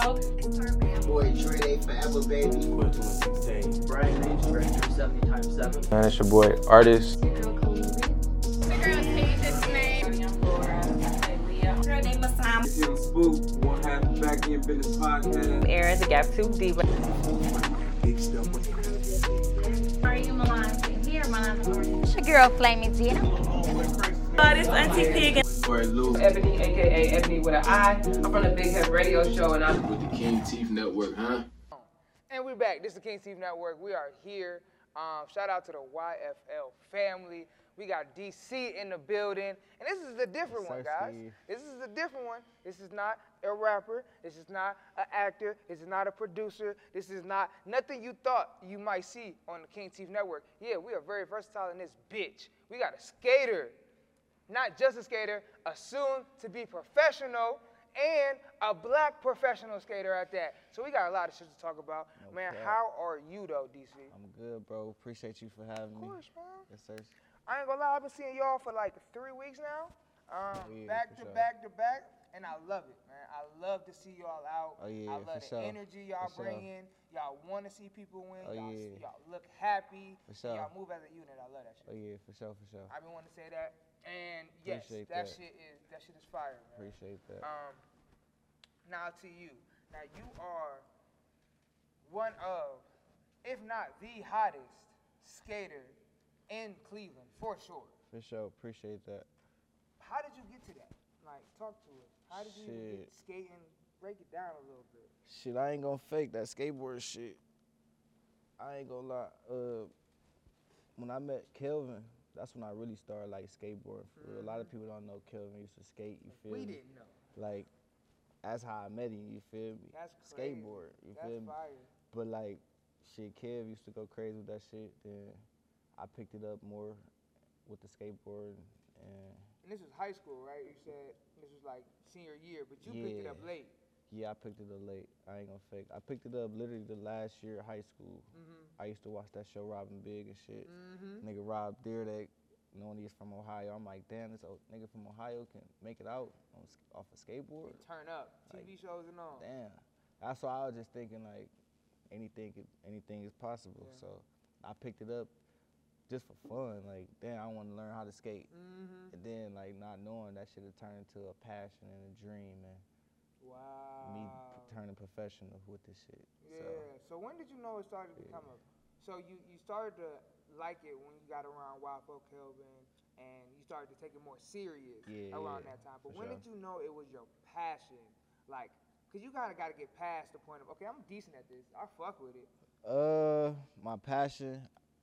Smoke. Boy, Dre, they forever, baby. Brian Mays, Director 70 times 7. Man, it's your boy, artist. The girl Tasia Snake. Young Laura. Leah. Girl named Masam. It's Young Spook, one half of Back in Business Podcast. Era, the Gap Tooth Diva. Are you Milan? Here, Milan. It's your girl, Flaming Tina. Uh, this Auntie Pig. Boy, Lou. Ebony, aka Ebony with an I. I'm from the Big Head Radio Show, and I'm with the King Teeth Network, huh? And we're back. This is the King Steve Network. We are here. Um, shout out to the YFL family. We got DC in the building. And this is the different one, guys. This is the different one. This is not a rapper. This is not an actor. This is not a producer. This is not nothing you thought you might see on the King Teeth Network. Yeah, we are very versatile in this bitch. We got a skater. Not just a skater, a soon to be professional and a black professional skater at that. So we got a lot of shit to talk about. Man, cap. how are you though, DC? I'm good, bro. Appreciate you for having me. Of me. course, man. Yes, sir. I ain't gonna lie, I've been seeing y'all for like three weeks now. Um, Oh, yeah, back to sure. back to back, and I love it, man. I love to see y'all out. Oh, yeah, I love the sure. energy y'all For bring sure. in. Y'all want to see people win. Oh, y'all, yeah. y'all look happy. For sure. Y'all move as a unit. I love that shit. Oh yeah, for sure, for sure. I've been wanting to say that, and yes, Appreciate that, that. shit is that shit is fire, man. Appreciate that. Um, now to you. Now you are one of, if not the hottest skater in Cleveland for sure. For sure. Appreciate that. How did you get to that? Like, talk to us. How did you even get skating? Break it down a little bit. Shit, I ain't gonna fake that skateboard shit. I ain't gonna lie. Uh, when I met Kelvin, that's when I really started like skateboarding. For real. A lot of mm. people don't know Kelvin used to skate. You feel we me? We didn't know. Like, that's how I met him. You feel me? That's crazy. Skateboard. You That's feel me? fire. But like, shit, Kev used to go crazy with that shit. Then I picked it up more with the skateboard, and And this was high school, right? You said this was like senior year, but you picked it up late. Yeah, I picked it up late. I ain't gonna fake. I picked it up literally the last year of high school. Mm-hmm. I used to watch that show Rob & Big and shit. Mm-hmm. Nigga Rob Dyrdek, knowing he's from Ohio, I'm like, damn, this old nigga from Ohio can make it out on, off a skateboard. Turn up. Like, TV shows and all. Damn. That's why I was just thinking like, anything anything is possible. Yeah. So I picked it up just for fun. Like, damn, I want to learn how to skate. Mm-hmm. And then like not knowing that shit had turned into a passion and a dream and Wow. me turning professional with this shit. Yeah. So. when did you know it started to become a? So you you started to like it when you got around Wild Folk Kelvin, and you started to take it more serious Yeah, around yeah, that time. But when sure. did you know it was your passion? Like, cause you kind of got to get past the point of okay, I'm decent at this. I fuck with it. Uh, my passion,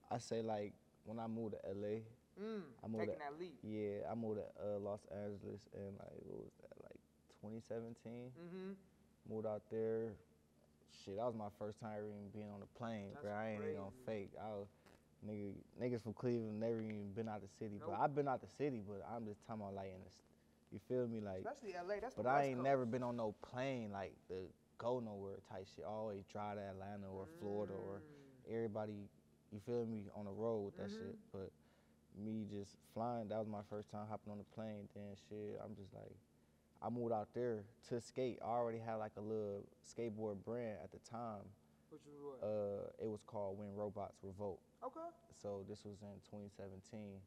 I say like when I moved to LA. Mm, I moved taking to- that leap. Yeah, I moved to uh, Los Angeles and like what was that 2017? Mm-hmm. Moved out there. Shit, that was my first time ever even being on a plane, That's bro. I ain't even gonna fake. I was, nigga, niggas from Cleveland never even been out the city, Nope. but I've been out the city. But I'm just talking about like in the, you feel me, like. Especially LA. That's But I ain't Coast. never been on no plane like the go nowhere type shit. I always drive to Atlanta or Florida or Mm. everybody, you feel me, on the road with that Mhm. shit. But me just flying, that was my first time hopping on the plane. Then shit, I'm just like, I moved out there to skate. I already had like a little skateboard brand at the time. Which was what? Uh, it was called When Robots Revolt. okay. So this was in 2017.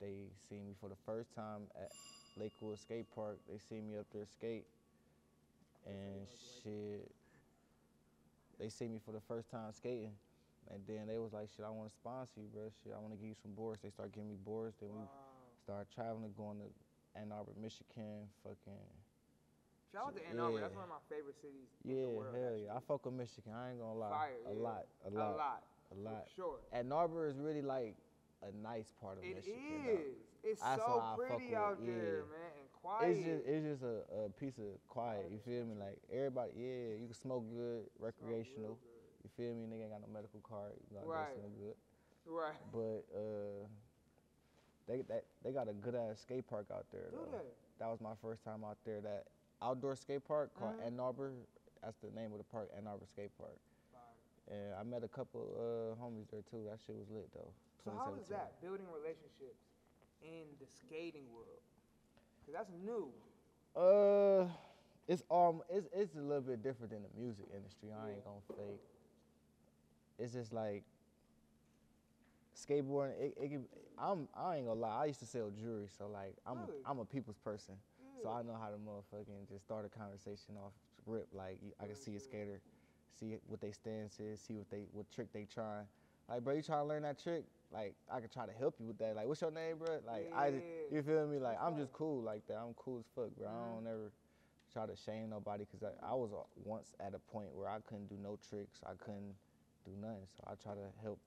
They seen me for the first time at Lakewood Skate Park. They seen me up there skate, and shit. They see me for the first time skating, and then they was like, "Shit, I want to sponsor you, bro. Shit, I want to give you some boards." They start giving me boards. Then we start traveling, going to Ann Arbor, Michigan, fucking. Shout out to Ann Arbor. That's Yeah. one of my favorite cities in Yeah, the world. hell actually. yeah. I fuck with Michigan. I ain't gonna lie. Fire, a yeah. lot, a lot, A lot, a lot. Sure. Ann Arbor is really like a nice part of It Michigan. though. It's That's so why I fuck pretty out it, there, yeah. man, and quiet. It's just it's just a, a piece of quiet. You feel me? Like everybody, yeah, you can smoke good, recreational. You feel me? Nigga ain't got no medical card. You know, Right. smoke good. right. But uh, they that they got a good ass skate park out there. Do though. they? That was my first time out there. That outdoor skate park called Mhm. Ann Arbor. That's the name of the park, Ann Arbor Skate Park. And I met a couple uh, homies there too. That shit was lit though. So how is that building relationships in the skating world? Cause that's new. Uh, It's um, it's it's a little bit different than the music industry. I ain't gonna fake. It's just like skateboarding. It, it can, I'm I ain't gonna lie. I used to sell jewelry, so like I'm a, I'm a people's person. So I know how to motherfucking just start a conversation off rip. Like I can see a skater, see what they stance is, see what they what trick they trying. Like bro, you trying to learn that trick? Like I could try to help you with that. Like what's your name, bro? Like I, you feel me? Like I'm just cool like that. I'm cool as fuck, bro. I don't ever try to shame nobody because I, I was uh, once at a point where I couldn't do no tricks. I couldn't do nothing. So I try to help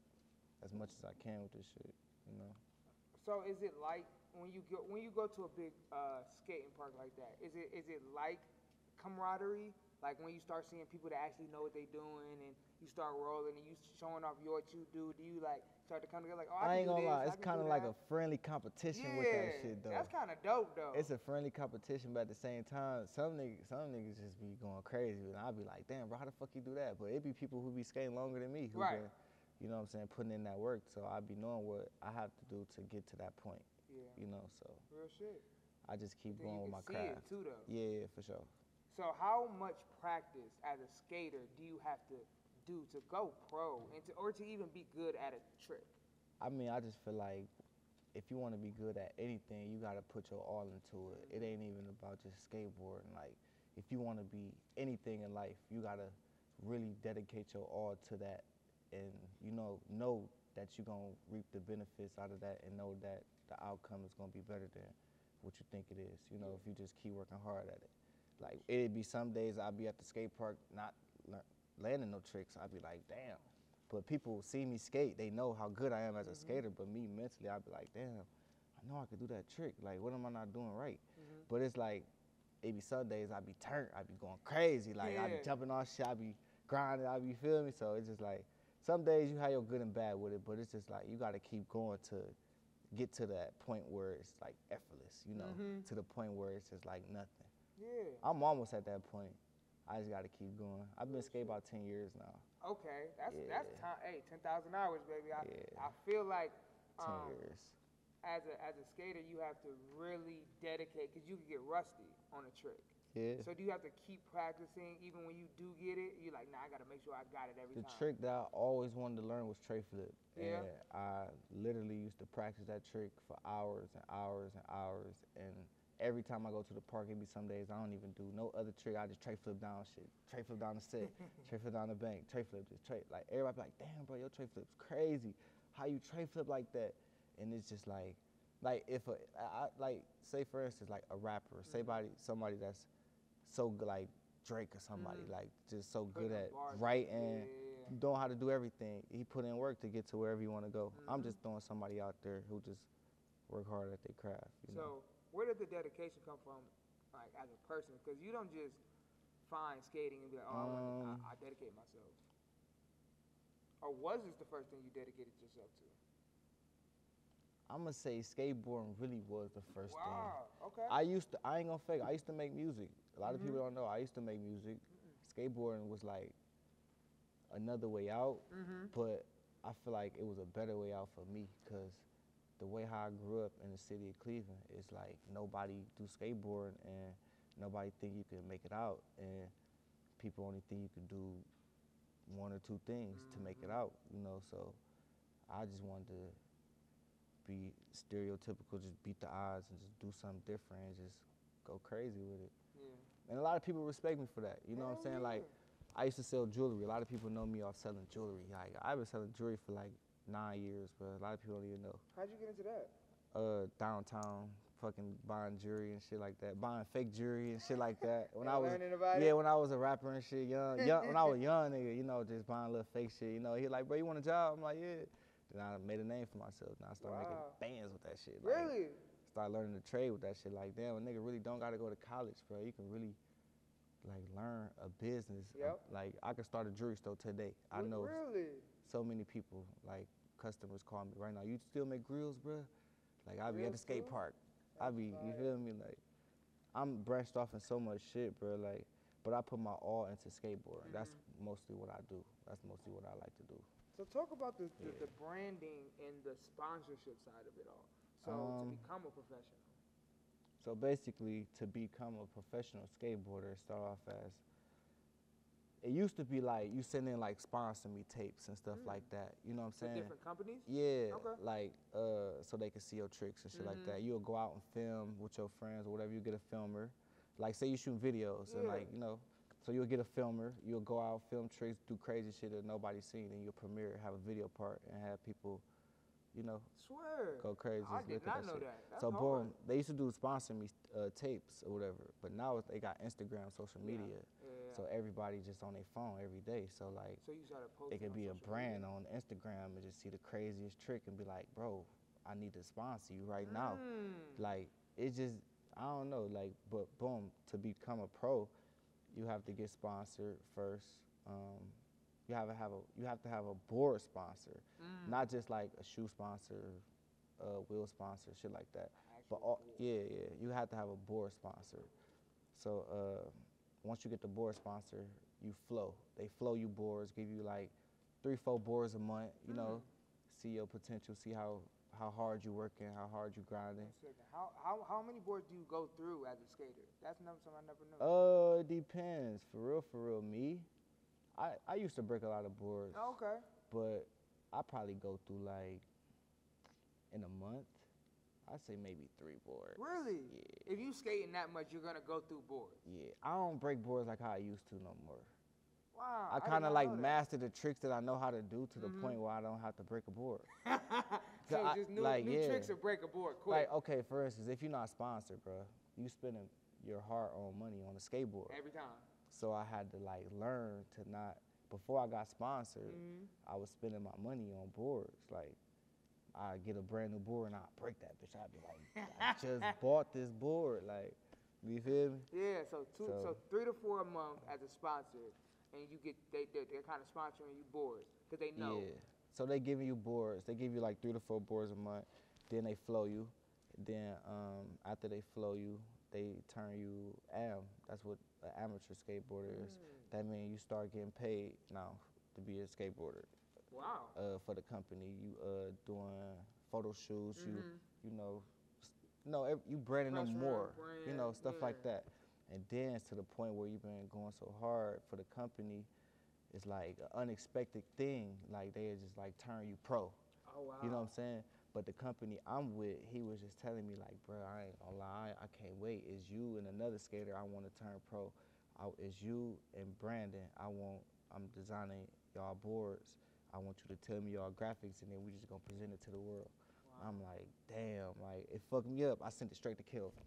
as much as I can with this shit. You know. So is it like when you go when you go to a big uh, skating park like that? Is it is it like camaraderie? Like when you start seeing people that actually know what they're doing and you start rolling and you showing off your what you do, do you like start to come together like, oh, I, I ain't gonna this, lie, it's kind of like a friendly competition yeah, with that shit though. That's kind of dope though. It's a friendly competition, but at the same time, some niggas, some niggas just be going crazy, and I'll be like, damn, bro, how the fuck you do that? But it be people who be skating longer than me, who Right. been, you know what I'm saying, putting in that work. So I be knowing what I have to do to get to that point, yeah, you know. So real shit. I just keep Then going with my craft. too. Yeah, yeah, for sure. So how much practice as a skater do you have to do to go pro and to, or to even be good at a trick? I mean, I just feel like if you want to be good at anything, you got to put your all into it. It mm-hmm. ain't even about just skateboarding. Like, if you want to be anything in life, you got to really dedicate your all to that and, you know, know that you're going to reap the benefits out of that and know that the outcome is going to be better than what you think it is, you know, if you just keep working hard at it. Like, it'd be some days I'd be at the skate park not landing no tricks. I'd be like, damn. But people see me skate, they know how good I am as a mm-hmm. skater. But me mentally, I'd be like, damn, I know I could do that trick. Like, what am I not doing right? Mm-hmm. But it's like, it be some days I'd be turned, I'd be going crazy. Like, I'd be jumping off shit, I'd be grinding, I'd be feel me. So it's just like, some days you have your good and bad with it, but it's just like, you got to keep going to get to that point where it's like effortless, you know, to the point where it's just like nothing. Yeah. I'm almost at that point. I just got to keep going. I've been skating about 10 years now. Okay, that's that's Yeah. time. Hey, ten thousand hours, baby. I Yeah. I feel like 10 um, years. as a as a skater, you have to really dedicate because you can get rusty on a trick. Yeah. So do you have to keep practicing even when you do get it? You're like, nah, I gotta make sure I got it every The time. The trick that I always wanted to learn was tray flip. Yeah. And I literally used to practice that trick for hours and hours and hours. And every time I go to the park, it be some days I don't even do no other trick. I just tray flip down shit. Tray flip down the set. tray flip down the bank. Tray flip, just tray. Like everybody be like, damn, bro, your tray flip's crazy. How you tray flip like that? And it's just like, like if a, I, I- like say for instance like a rapper, say Mm-hmm. somebody somebody that's so like Drake or somebody like just so Putting good at Mm-hmm. bars writing, yeah. know how to do everything. He put in work to get to wherever you want to go. I'm Mm-hmm. just throwing somebody out there who just work hard at their craft. You know? So where did the dedication come from, like as a person? Because you don't just find skating and be like, oh, I, wanna, Um, I, I dedicate myself. Or was this the first thing you dedicated yourself to? I'm gonna say skateboarding really was the first thing. Okay. I used to. I ain't gonna fake. I used to make music. A lot of Mm-hmm. people don't know. I used to make music. Skateboarding was like another way out, Mm-hmm. but I feel like it was a better way out for me because the way how I grew up in the city of Cleveland is like nobody do skateboarding and nobody think you can make it out and people only think you can do one or two things to make it out, you know. So I just wanted to be stereotypical, just beat the odds and just do something different and just go crazy with it. yeah. And a lot of people respect me for that. You know what I'm Hell saying? Like, I used to sell jewelry. A lot of people know me off selling jewelry. Like, I've been selling jewelry for like nine years, but a lot of people don't even know. How'd you get into that? Uh, downtown, fucking buying jewelry and shit like that, buying fake jewelry and shit like that. When I was, about yeah, it? when I was a rapper and shit, young, young, when I was young nigga, you know, just buying little fake shit. You know, he like, bro, you want a job? I'm like, yeah. Then I made a name for myself. Now I started Wow. making bands with that shit. Like, Really? start learning to trade with that shit. Like, damn, a nigga really don't gotta go to college, bro. You can really like learn a business. Yep. Like I could start a jewelry store today. I know Really? so many people, like customers call me right now. You still make grills, bro? Like I be at the skate too? park. I be, you feel me? Like I'm branched off in so much shit, bro. Like, but I put my all into skateboarding. That's Mm-hmm. mostly what I do. That's mostly what I like to do. So talk about the, the, the branding and the sponsorship side of it all. So to Um, become a professional. So basically, to become a professional skateboarder, start off as it used to be like you send in like sponsor me tapes and stuff like that. You know what I'm To saying? different companies? Yeah, Okay. like uh, so they can see your tricks and shit like Mhm. that. You'll go out and film with your friends or whatever. You get a filmer, like say you shoot videos and like you know, so you'll get a filmer. You'll go out, film tricks, do crazy shit that nobody's seen, and you'll premiere, have a video part, and have people, you know, Swear. go crazy. I did not and know shit. that. That's so hard. boom, they used to do sponsor me uh, tapes or whatever, but now they got Instagram, social Yeah. media, Yeah. so everybody just on their phone every day. So like So it could be a brand media. on Instagram and just see the craziest trick and be like, bro, I need to sponsor you right now. Mm. Like it just I don't know, like but boom, to become a pro, you have to get sponsored first. Um, you have to have a you have to have a board sponsor, Mm. not just like a shoe sponsor, a wheel sponsor, shit like that. But all, yeah, yeah, you have to have a board sponsor. So uh, once you get the board sponsor, you flow. They flow you boards, give you like three, four boards a month. You know, see your potential, see how how hard you working, how hard you grinding. How, how, how many boards do you go through as a skater? That's something I never knew. Uh, it depends. For real, for real. Me, I I used to break a lot of boards, Oh, okay. but I probably go through like in a month. I'd say maybe three boards. Really? Yeah. If you skating that much, you're gonna go through boards. Yeah, I don't break boards like how I used to no more. Wow. I kind of like mastered the tricks that I know how to do to the Mhm. point where I don't have to break a board. so I- just new, like, new yeah. tricks to break a board quick Like, okay, for instance, if you're not sponsored, bro, you spending your hard-earned money on a skateboard. every time. So I had to like learn to not. Before I got sponsored, Mhm. I was spending my money on boards. Like, I get a brand new board and I break that bitch. I'd be like, I just bought this board. Like, you feel me? Yeah. So two, so, So- three to four a month as a sponsor, and you get they they they're kind of sponsoring you boards because they know. Yeah. So they giving you boards. They give you like three to four boards a month. Then they flow you. Then um, after they flow you, they turn you am. That's what an amateur skateboarder is. Mm. That means you start getting paid now to be a skateboarder Wow. uh, for the company. You uh, doing photo shoots. Mhm. You you know, no, you branding them more. run, you know, brand, stuff like that. And then to the point where you've been going so hard for the company. It's like an unexpected thing. Like they just like turn you pro. Oh wow. You know what I'm saying? But the company I'm with, he was just telling me like, bro, I ain't gonna lie, I can't wait. It's you and another skater I want to turn pro. I, it's you and Brandon. I want. I'm designing y'all boards. I want you to tell me y'all graphics, and then we just gonna present it to the world. Wow. I'm like, damn, like it fucked me up. I sent it straight to Kelvin.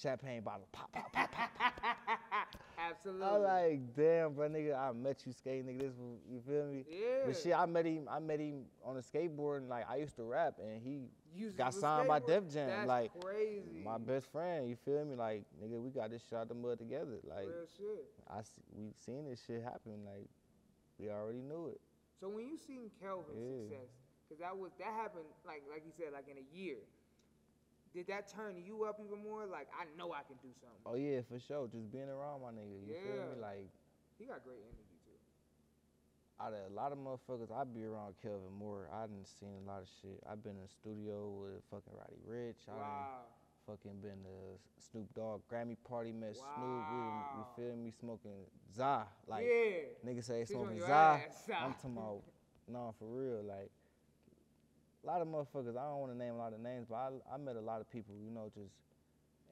Champagne bottle, pop, pop, pop, pop. Absolutely. I'm like, damn, bro, nigga, I met you skating, nigga. This, was- you feel me? yeah. But shit, I met him. I met him on a skateboard, and like I used to rap, and he Used got signed by? Def Jam. That's like crazy. my best friend. You feel me? Like nigga, we got this shit out the mud together. Like Real shit. I, we seen this shit happen. Like we already knew it. So when you seen Kelvin's Yeah. success, because that was that happened like like you said like in a year. Did that turn you up even more? Like I know I can do something. Oh yeah, for sure. Just being around my nigga. You feel me? Like He got great energy too. out of a lot of motherfuckers, I be around Kelvin more. I done seen a lot of shit. I've been in the studio with fucking Roddy Ricch. I done Wow. fucking been to Snoop Dogg Grammy party, met Snoop. We, you feel me? Smoking za. Like yeah. niggas say smoking za. I'm talking about no for real. Like a lot of motherfuckers. I don't want to name a lot of names, but I I met a lot of people. You know, just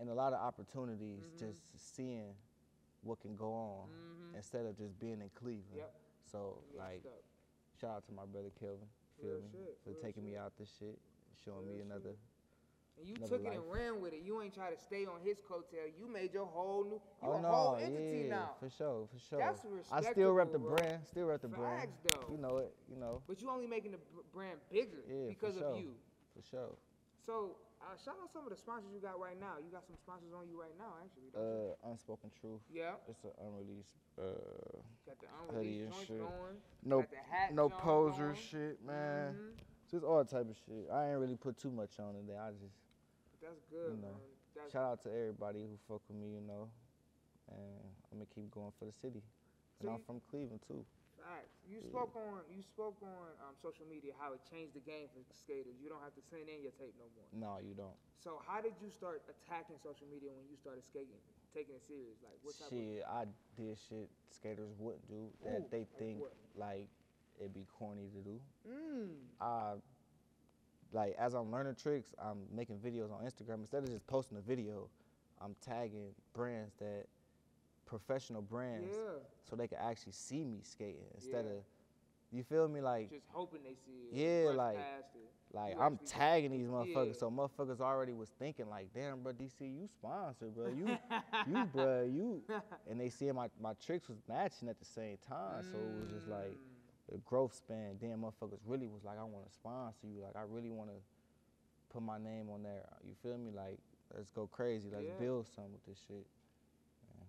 and a lot of opportunities. Mhm. Just seeing what can go on Mhm. instead of just being in Cleveland. Yep. So Yeah, like, shout out to my brother Kelvin. Feel Real me shit, for real taking me out this shit, showing me Real another. And you another took it and ran with it. You ain't try to stay on his coattail. You made your whole new, you oh a no, whole entity yeah, now. for sure, for sure. That's I still rep the bro. brand, still rep the brand. Though. You know it, you know, But you only making the brand bigger Yeah, because sure. of you. for sure. So uh, shout out some of the sponsors you got right now. You got some sponsors on you right now, actually. Uh, unspoken truth. yeah. It's an unreleased. Uh, Got the unreleased and shit. going. no, got the hat no joint poser going. shit, man. Mhm. Just all type of shit. I ain't really put too much on it. There. I just That's good, You know, man. That's shout out to everybody who fuck with me, you know, and I'm gonna keep going for the city. And So I'm from Cleveland too. Facts. You spoke on you spoke on um, social media how it changed the game for skaters. You don't have to send in your tape no more. No, you don't. So how did you start attacking social media when you started skating, taking it serious? Like what type Shit, I did shit skaters wouldn't do that Ooh, they think like it'd be corny to do. Mm. I like as I'm learning tricks, I'm making videos on Instagram. Instead of just posting a video, I'm tagging brands that professional brands Yeah. so they can actually see me skating instead Yeah. of you feel me like Just hoping they see it. Yeah, like- like You I'm tagging these motherfuckers Yeah. so motherfuckers already was thinking like damn bro DC you sponsored bro you you bro you and they see my my tricks was matching at the same time so it was just like Mm. The growth span, damn motherfuckers really was like, I want to sponsor you. Like, I really want to put my name on there. You feel me? Like, let's go crazy. Let's Yeah. build something with this shit. Yeah.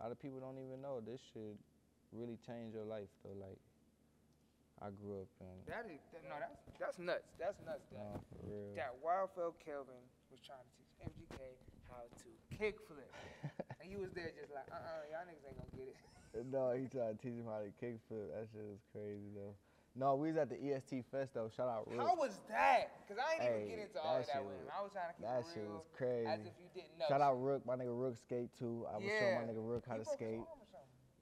A lot of people don't even know this shit really changed your life, though. Like, I grew up in. That is that, no, that's that's nuts. That's nuts. That Nah, for real. that Wildfell Kelvin was trying to teach MGK how to kickflip, and you was there just like, uh, uh y'all niggas ain't gonna get it. No, he tried to teach him how to kickflip. That shit was crazy, though. No, we was at the EST Fest, though. Shout out Rook. How was that? Cause I ain't even Hey, get into all of that that with him. I was trying to keep that it shit was crazy. as if you didn't know. Shout out. Rook. My nigga Rook skate, too. I was showing my nigga Rook how He to skate.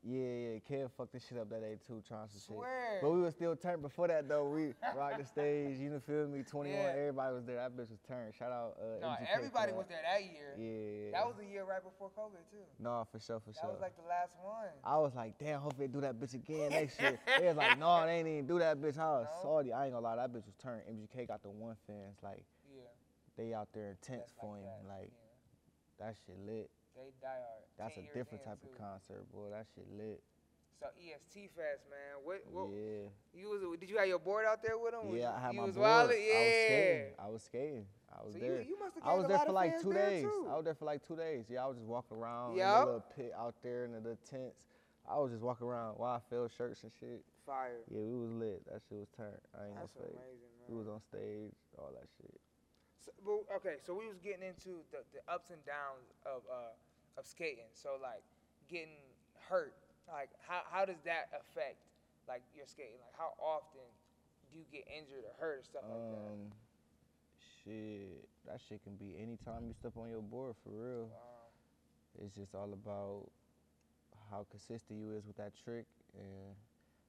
Arm or something. Yeah, yeah, Kev fucked this shit up that day too, trying some shit. But we was still turned before that though. We rocked the stage, you know, feel me? 21, Yeah. everybody was there. That bitch was turned. Shout out uh, No, MGK everybody was there that year. Yeah. That was the year right before COVID too. No, for sure, for That sure. That was like the last one. I was like, damn, hope they do that bitch again next year. they was like, no, they ain't even do that bitch. I was No? salty. I ain't gonna lie, that bitch was turned. MGK got the one fans, like, Yeah. they out there intense That's for like him. that. Like, yeah. That shit lit. They die hard. That's a different type too. of concert, boy. That shit lit. So EST Fest, man. What? what yeah. You was? Did you have your board out there with him? Yeah, you, I had you my was board. wildin'? I was skating. I was skating. I was So there. you, you must have I was there for like two days. I was there for like two days. Yeah, I was just walking around in Yup. the little pit out there in the, tents. I was just walking around YFL shirts and shit. Fire. Yeah, we was lit. That shit was turned. I ain't That's gonna fake. amazing, man. We was on stage, all that shit. So, but, okay, so we was getting into the, the ups and downs of uh, of skating. So like getting hurt. Like how how does that affect like your skating? Like how often do you get injured or hurt or stuff like that? Um, shit, that shit can be anytime you step on your board for real. Wow. It's just all about how consistent you is with that trick and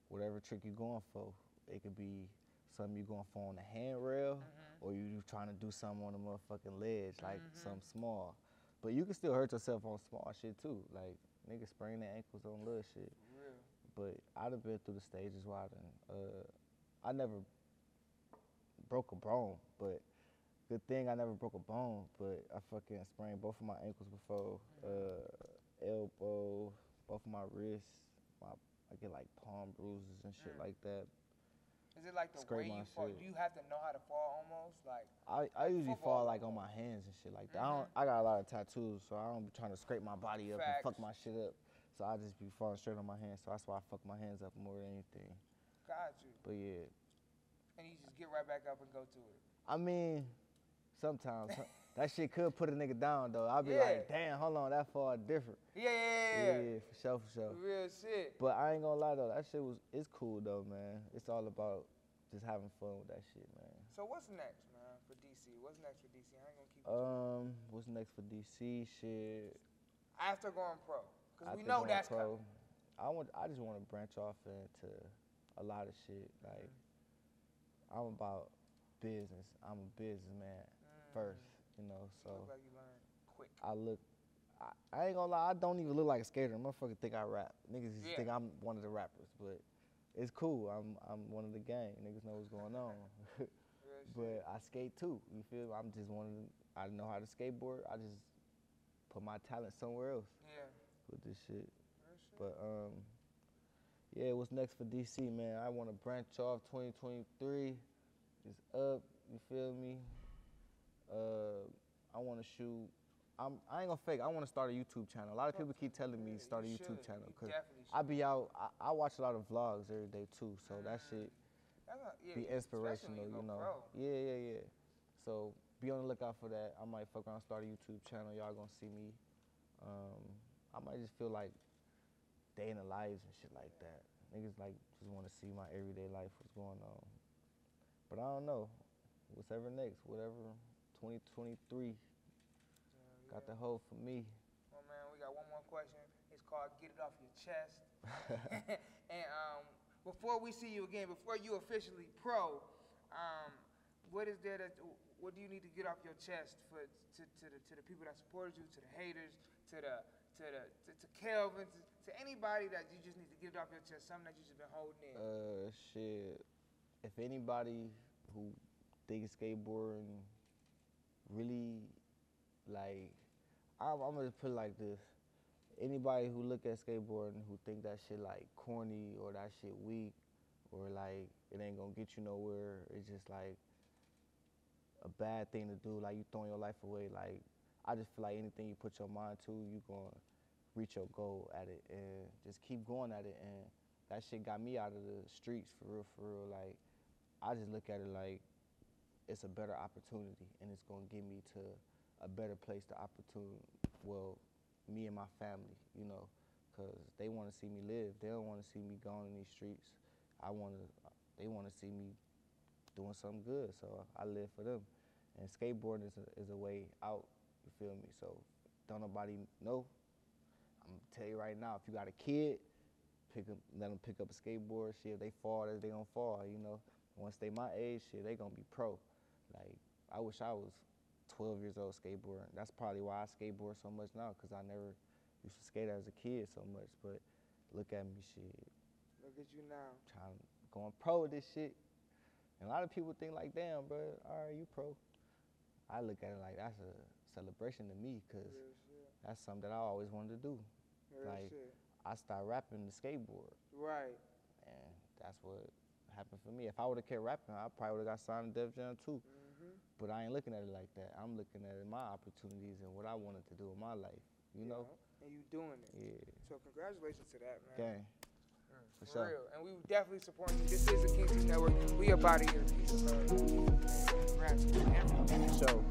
whatever trick you're going for. It could be something you're going for on the handrail Mm-hmm. Or you you trying to do something on a motherfucking ledge, like something small. But you can still hurt yourself on small shit too. Like niggas sprain their ankles on little shit. For real. But I'd have been through the stages where I done, uh, I never broke a bone, but good thing I never broke a bone, but I fucking sprained both of my ankles before, uh, elbow, both of my wrists, my, I get like palm bruises and shit Mm. like that. Is it like the Scrape way you fall? shit. Do you have to know how to fall almost? Like I, I usually football fall like on my hands and shit like that. I don't. Mm-hmm. I got a lot of tattoos, so I don't be trying to scrape my body up and fuck my shit up. So I just be falling straight on my hands. So that's why I fuck my hands up more than anything. got you, But yeah, and you just get right back up and go to it. I mean, sometimes that shit could put a nigga down though. I'll be Yeah. like, damn, hold on, that far different. Yeah, yeah, yeah. yeah. for sure, for sure. Real shit. But I ain't gonna lie though, that shit was it's cool though, man. It's all about just having fun with that shit, man. So what's next, man, for DC? What's next for DC? I ain't gonna keep Um, what's next for DC? Shit. after going pro, because we know that's pro, coming. I want. I just want to branch off into a lot of shit. Like I'm about business. I'm a businessman first, you know. You So. look like you quick. I look. I, I ain't gonna lie. I don't even look like a skater. Motherfucker think I rap. Niggas just Yeah. think I'm one of the rappers, but it's cool. I'm I'm one of the gang. Niggas know what's going on. But I skate too. You feel? me? I'm just one of the. I know how to skateboard. I just put my talent somewhere else yeah. with this shit. Shit. But um, yeah. What's next for DC, man? I want to branch off. 2023 is up. You feel me? Uh, I want to shoot. I'm, I ain't gonna fake. I want to start a YouTube channel. A lot of people keep telling me start a you YouTube should. channel because I be out. I, I watch a lot of vlogs every day too, so that shit That's not, yeah, be inspirational, you, you know. Pro. Yeah, yeah, yeah. So be on the lookout for that. I might fuck around, start a YouTube channel. Y'all gonna see me. Um, I might just feel like day in the lives and shit like that. niggas like just want to see my everyday life, what's going on. But I don't know, whatever next, whatever 2023 got the hope for me. Oh man, we got one more question. It's called "Get It Off Your Chest." and um, before we see you again, before you officially pro, um, what is there that what do you need to get off your chest for to, to the to the people that supported you, to the haters, to the to the to, to Kelvin, to, to anybody that you just need to get it off your chest, something that you just been holding in. Uh, shit. If anybody who thinks skateboarding really like, I'm, I'm gonna put it like this. Anybody who look at skateboarding who think that shit like corny or that shit weak or like it ain't gonna get you nowhere, it's just like a bad thing to do. Like you throwing your life away. Like I just feel like anything you put your mind to, you gonna reach your goal at it and just keep going at it. And that shit got me out of the streets for real, for real. Like I just look at it like it's a better opportunity and it's gonna get me to a better place to opportunity. Well, me and my family, you know, cause they want to see me live. They don't want to see me going in these streets. I want to. They want to see me doing something good. So I live for them. And skateboarding is a, is a way out. You feel me? So don't nobody know. I'm gonna tell you right now. If you got a kid, pick up, let them pick up a skateboard. Shit, if they fall, they gonna fall. You know. Once they my age, shit, they gonna be pro. Like I wish I was 12 years old skateboarding. That's probably why I skateboard so much now, cause I never used to skate as a kid so much. But look at me, shit. Look at you now. Trying going pro with this shit. And a lot of people think like, damn, bro, all right, you pro. I look at it like that's a celebration to me, cause that's something that I always wanted to do. Real like shit. I started rapping the skateboard, Right. and that's what happened for me. If I would have kept rapping, I probably would have got signed to Def Jam too. Mm-hmm. -hmm. But I ain't looking at it like that. I'm looking at my opportunities and what I wanted to do in my life. You yeah. know. And you doing it. Yeah. So congratulations to that, man. Gang. Mm, for, real. And we definitely support you. This is the Kingsley Network. We are body here. Peace. Congrats. So.